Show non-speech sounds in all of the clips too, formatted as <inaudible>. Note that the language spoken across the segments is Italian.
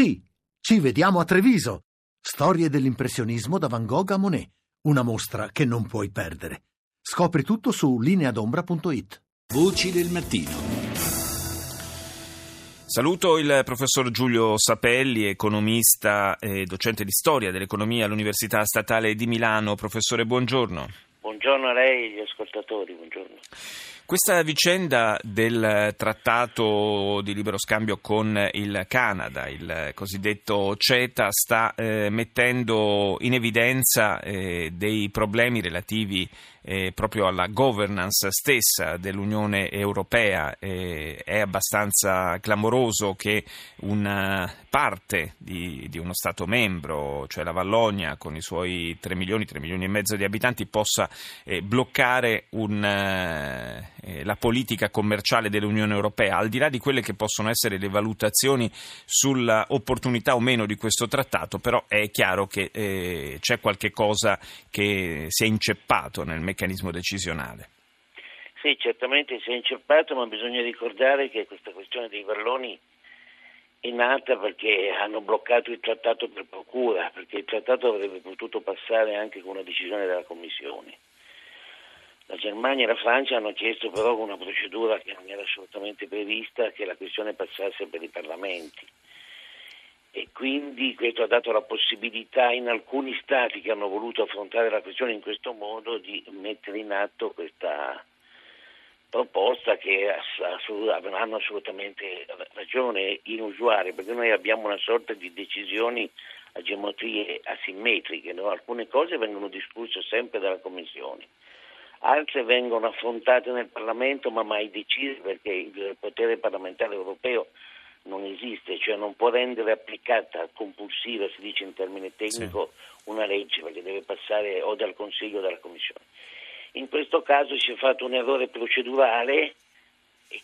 Sì, ci vediamo a Treviso. Storie dell'impressionismo da Van Gogh a Monet. Una mostra che non puoi perdere. Scopri tutto su lineadombra.it. Voci del mattino. Saluto il professor Giulio Sapelli, economista e docente di storia dell'economia all'Università Statale di Milano. Professore, buongiorno. Buongiorno a lei e agli ascoltatori, buongiorno. Questa vicenda del trattato di libero scambio con il Canada, il cosiddetto CETA, sta eh, mettendo in evidenza eh, dei problemi relativi eh, proprio alla governance stessa dell'Unione Europea. è abbastanza clamoroso che una parte di, di, uno Stato membro, cioè la Vallonia, con i suoi 3 milioni, 3 milioni e mezzo di abitanti, possa eh, bloccare un eh, eh, la politica commerciale dell'Unione Europea, al di là di quelle che possono essere le valutazioni sull'opportunità o meno di questo trattato, però è chiaro che eh, c'è qualche cosa che si è inceppato nel meccanismo decisionale. Sì, certamente si è inceppato, ma bisogna ricordare che questa questione dei valloni è nata perché hanno bloccato il trattato per procura, perché il trattato avrebbe potuto passare anche con una decisione della Commissione. La Germania e la Francia hanno chiesto però una procedura che non era assolutamente prevista, che la questione passasse per i parlamenti. E quindi questo ha dato la possibilità in alcuni stati che hanno voluto affrontare la questione in questo modo di mettere in atto questa proposta che hanno assolutamente ragione, inusuale, perché noi abbiamo una sorta di decisioni a geometrie asimmetriche, no? alcune cose vengono discusse sempre dalla Commissione altre vengono affrontate nel Parlamento ma mai decise perché il potere parlamentare europeo non esiste, cioè non può rendere applicata compulsiva, si dice in termine tecnico, sì. una legge perché deve passare o dal Consiglio o dalla Commissione. In questo caso si è fatto un errore procedurale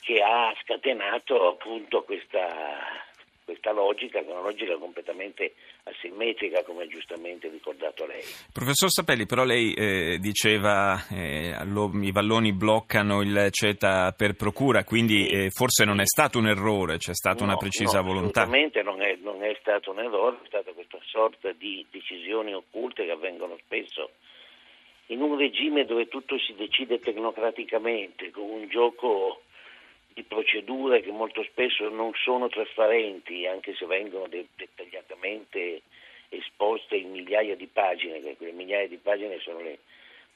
che ha scatenato appunto questa, questa logica, che è una logica completamente asimmetrica, come giustamente ricordato lei. Professor Sapelli, però lei eh, diceva eh, i valloni bloccano il CETA per procura, quindi eh, forse non è stato un errore, c'è stata no, una precisa no, volontà. Assolutamente non è, non è stato un errore, è stata questa sorta di decisioni occulte che avvengono spesso in un regime dove tutto si decide tecnocraticamente, con un gioco di procedure che molto spesso non sono trasparenti, anche se vengono de- dettagliatamente esposte in migliaia di pagine, che quelle migliaia di pagine sono le,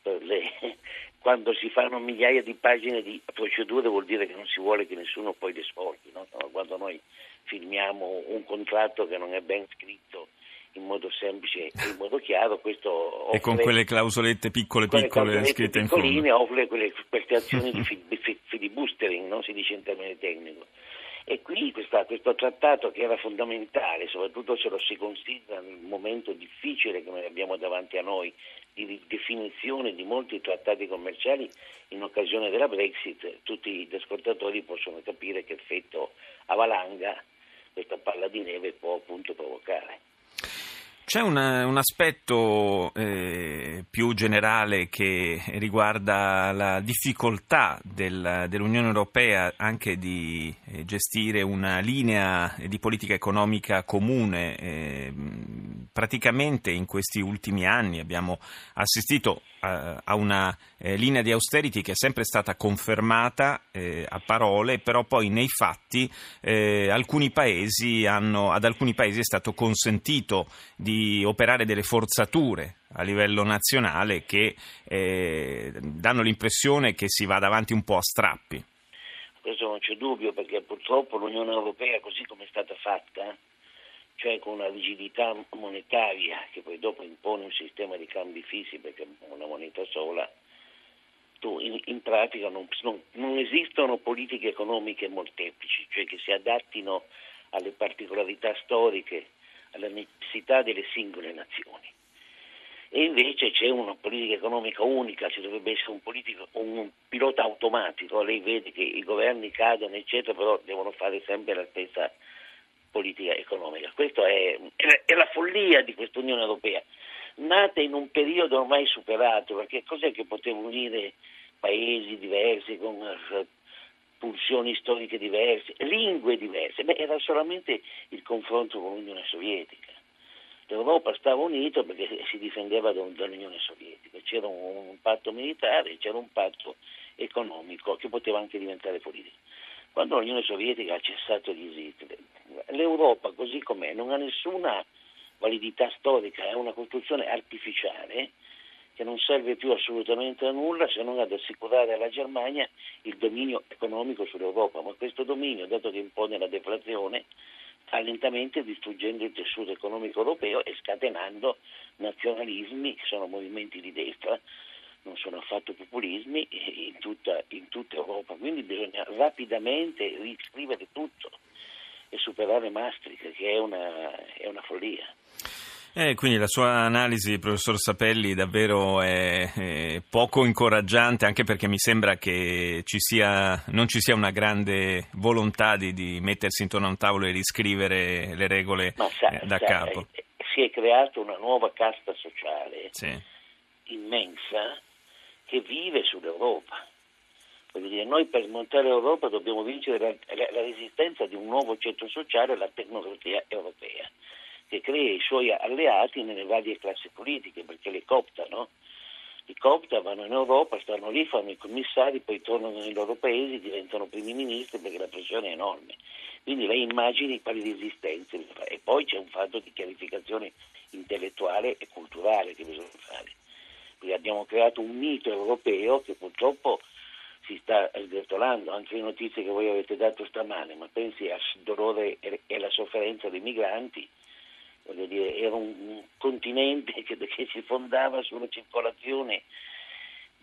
le, <laughs> quando si fanno migliaia di pagine di procedure vuol dire che non si vuole che nessuno poi le sforchi, no? quando noi firmiamo un contratto che non è ben scritto in modo semplice e in modo chiaro. Questo offre, e con quelle clausolette piccole piccole scritte in fondo. offre quelle, queste azioni di <laughs> filibustering, no? si dice in termini tecnico. E qui questa, questo trattato che era fondamentale, soprattutto se lo si considera nel momento difficile che noi abbiamo davanti a noi di definizione di molti trattati commerciali in occasione della Brexit, tutti gli ascoltatori possono capire che effetto a valanga questa palla di neve può appunto provocare. C'è un, un aspetto eh, più generale che riguarda la difficoltà del, dell'Unione Europea anche di eh, gestire una linea di politica economica comune. Eh, praticamente in questi ultimi anni abbiamo assistito a, a una eh, linea di austerity che è sempre stata confermata eh, a parole, però poi nei fatti eh, alcuni hanno, ad alcuni paesi è stato consentito di operare delle forzature a livello nazionale che eh, danno l'impressione che si vada avanti un po' a strappi. Questo non c'è dubbio perché purtroppo l'Unione Europea così come è stata fatta cioè con una rigidità monetaria che poi dopo impone un sistema di cambi fissi perché una moneta sola, tu in, in pratica non, non, non, esistono politiche economiche molteplici, cioè che si adattino alle particolarità storiche, alle necessità delle singole nazioni. E invece c'è una politica economica unica, ci dovrebbe essere un, politico, un pilota automatico, lei vede che i governi cadono eccetera, però devono fare sempre la stessa politica economica. Questa è, è, la follia di questa Unione Europea, nata in un periodo ormai superato, perché cos'è che poteva unire paesi diversi con pulsioni storiche diverse, lingue diverse, beh, era solamente il confronto con l'Unione Sovietica. L'Europa stava unita perché si difendeva dall'Unione Sovietica, c'era un, un patto militare, c'era un patto economico che poteva anche diventare politico. Quando l'Unione Sovietica ha cessato di esistere, l'Europa così com'è non ha nessuna validità storica, è una costruzione artificiale che non serve più assolutamente a nulla se non ad assicurare alla Germania il dominio economico sull'Europa, ma questo dominio, dato che impone la deflazione, sta lentamente distruggendo il tessuto economico europeo e scatenando nazionalismi che sono movimenti di destra, non sono affatto populismi in tutta, in tutta Europa. Quindi bisogna rapidamente riscrivere tutto e superare Maastricht, che è una, è una follia. Eh, quindi la sua analisi, professor Sapelli, davvero è, è, poco incoraggiante, anche perché mi sembra che ci sia, non ci sia una grande volontà di, di, mettersi intorno a un tavolo e riscrivere le regole sa, eh, da sa, capo. Eh, si è creata una nuova casta sociale sì. immensa che vive sull'Europa. Voglio dire, noi per smontare l'Europa dobbiamo vincere la, la, la resistenza di un nuovo centro sociale, la tecnocrazia europea che crea i suoi alleati nelle varie classi politiche, perché le cooptano. I coopta vanno in Europa, stanno lì, fanno i commissari, poi tornano nei loro paesi, diventano primi ministri perché la pressione è enorme. Quindi lei immagini quali resistenze. E poi c'è un fatto di chiarificazione intellettuale e culturale che bisogna fare. Quindi abbiamo creato un mito europeo che purtroppo si sta sgretolando, anche le notizie che voi avete dato stamane, ma pensi al dolore e alla sofferenza dei migranti, voglio dire, era un continente <laughs> che, che si fondava sulla circolazione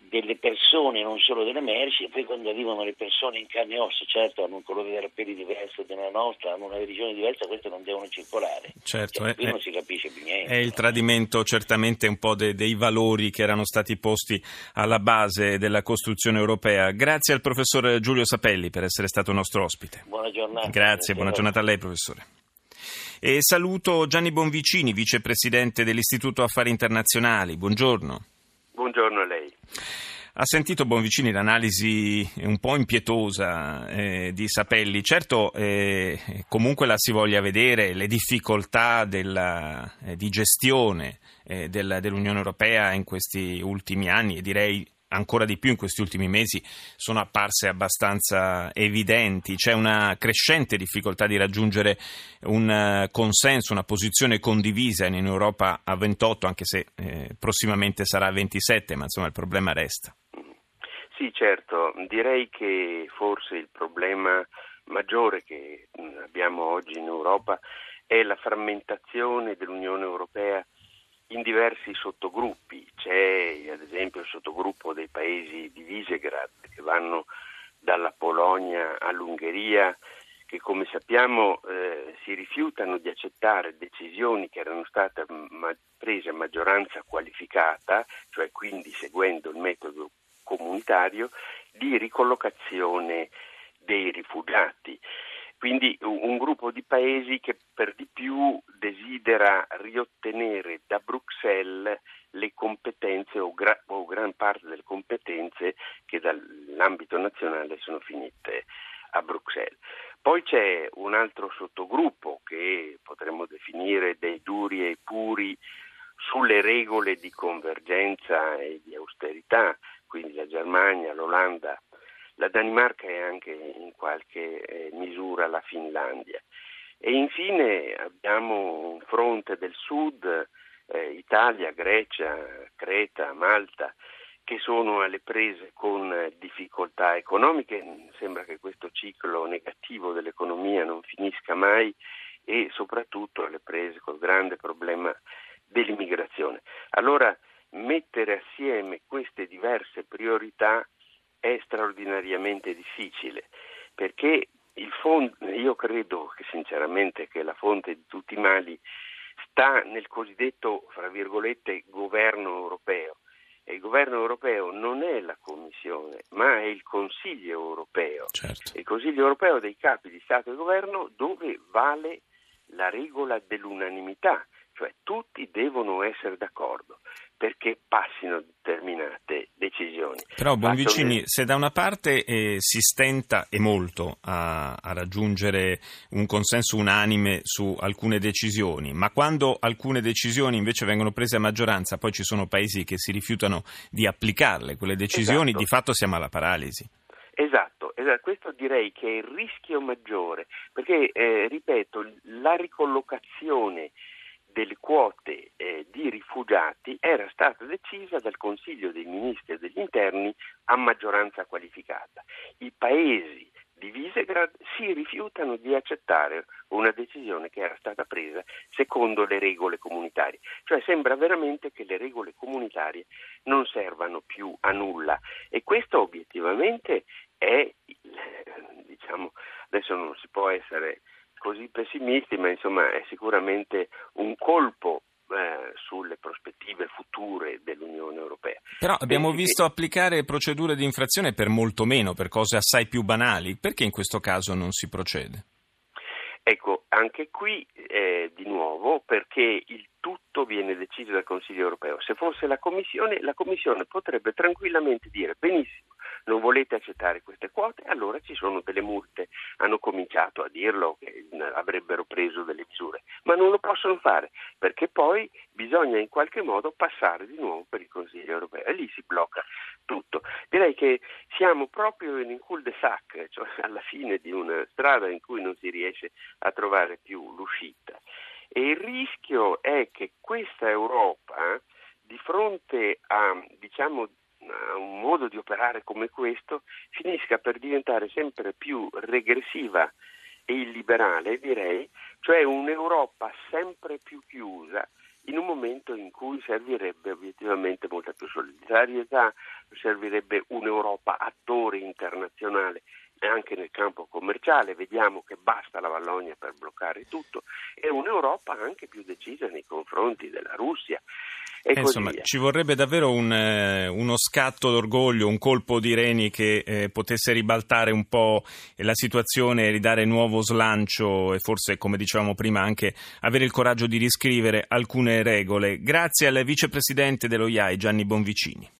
delle persone, non solo delle merci, e poi quando arrivano le persone in carne e ossa, certo hanno un colore della pelle diverso dalla nostra, hanno una religione diversa, queste non devono circolare. Certo, cioè, è, qui non si capisce più niente. È il tradimento certamente un po' de, dei valori che erano stati posti alla base della costruzione europea. Grazie al professor Giulio Sapelli per essere stato nostro ospite. Buona giornata. Grazie, buona giornata a lei professore. E saluto Gianni Bonvicini, vicepresidente dell'Istituto Affari Internazionali. Buongiorno. Buongiorno a lei. Ha sentito Bonvicini l'analisi un po' impietosa eh, di Sapelli. Certo, eh, comunque la si voglia vedere, le difficoltà della, eh, di gestione eh, della, dell'Unione Europea in questi ultimi anni e direi ancora di più in questi ultimi mesi sono apparse abbastanza evidenti. C'è una crescente difficoltà di raggiungere un eh, consenso, una posizione condivisa in Europa a 28, anche se eh, prossimamente sarà a 27, ma insomma il problema resta. Sì, certo, direi che forse il problema maggiore che abbiamo oggi in Europa è la frammentazione dell'Unione Europea in diversi sottogruppi. C'è ad esempio il sottogruppo dei paesi di Visegrad che vanno dalla Polonia all'Ungheria che come sappiamo eh, si rifiutano di accettare decisioni che erano state ma- prese a maggioranza qualificata, cioè quindi seguendo il metodo comunitario, di ricollocazione dei rifugiati. Quindi un gruppo di paesi che per di più desidera riottenere da Bruxelles le competenze o, gra- o gran parte delle competenze che dall'ambito nazionale sono finite a Bruxelles. Poi c'è un altro sottogruppo che potremmo definire dei duri e puri sulle regole di convergenza e di austerità, quindi la Germania, l'Olanda, la Danimarca e anche in qualche eh, misura la Finlandia. E infine abbiamo un fronte del sud, eh, Italia, Grecia, Creta, Malta, che sono alle prese con difficoltà economiche. Sembra che questo ciclo negativo dell'economia non finisca mai e soprattutto alle prese col grande problema dell'immigrazione. Allora mettere assieme queste diverse priorità è straordinariamente difficile perché fondo, io credo che sinceramente che la fonte di tutti i mali sta nel cosiddetto, fra virgolette, governo europeo. E il governo europeo non è la Commissione, ma è il Consiglio europeo. Certo. Il Consiglio europeo dei capi di Stato e governo dove vale la regola dell'unanimità, cioè tutti devono essere d'accordo perché passino determinate decisioni. Però Bonvicini, se da una parte eh, si stenta e molto a, a, raggiungere un consenso unanime su alcune decisioni, ma quando alcune decisioni invece vengono prese a maggioranza, poi ci sono paesi che si rifiutano di applicarle, quelle decisioni, esatto. di fatto siamo alla paralisi. Esatto, esatto, questo direi che è il rischio maggiore, perché, eh, ripeto, la ricollocazione delle quote eh, di rifugiati era stata decisa dal Consiglio dei Ministri degli Interni a maggioranza qualificata. I paesi di Visegrad si rifiutano di accettare una decisione che era stata presa secondo le regole comunitarie. Cioè sembra veramente che le regole comunitarie non servano più a nulla e questo obiettivamente è, diciamo, adesso non si può essere così pessimisti, ma insomma è sicuramente un colpo eh, sulle prospettive future dell'Unione Europea. Però abbiamo Pensi visto che... applicare procedure di infrazione per molto meno, per cose assai più banali. Perché in questo caso non si procede? Ecco, anche qui eh, di nuovo perché il tutto viene deciso dal Consiglio europeo. Se fosse la Commissione, la Commissione potrebbe tranquillamente dire benissimo, non volete accettare queste quote, allora ci sono delle multe. Hanno cominciato a dirlo che avrebbero preso delle misure, ma non lo possono fare perché poi bisogna in qualche modo passare di nuovo per il Consiglio europeo e lì si blocca tutto. Direi che siamo proprio in un cul-de-sac, cioè <laughs> alla fine di una strada in cui non si riesce a trovare più l'uscita. E il rischio è che questa Europa, di fronte a diciamo, un modo di operare come questo finisca per diventare sempre più regressiva e illiberale, direi, cioè un'Europa sempre più chiusa in un momento in cui servirebbe obiettivamente molta più solidarietà, servirebbe un'Europa attore internazionale anche nel campo commerciale, vediamo che basta la Vallonia per bloccare tutto, e un'Europa anche più decisa nei confronti della Russia. Eh, insomma, ci vorrebbe davvero un, eh, uno scatto d'orgoglio, un colpo di reni che eh, potesse ribaltare un po' la situazione, ridare nuovo slancio e forse, come dicevamo prima, anche avere il coraggio di riscrivere alcune regole. Grazie al vicepresidente dello IAI, Gianni Bonvicini.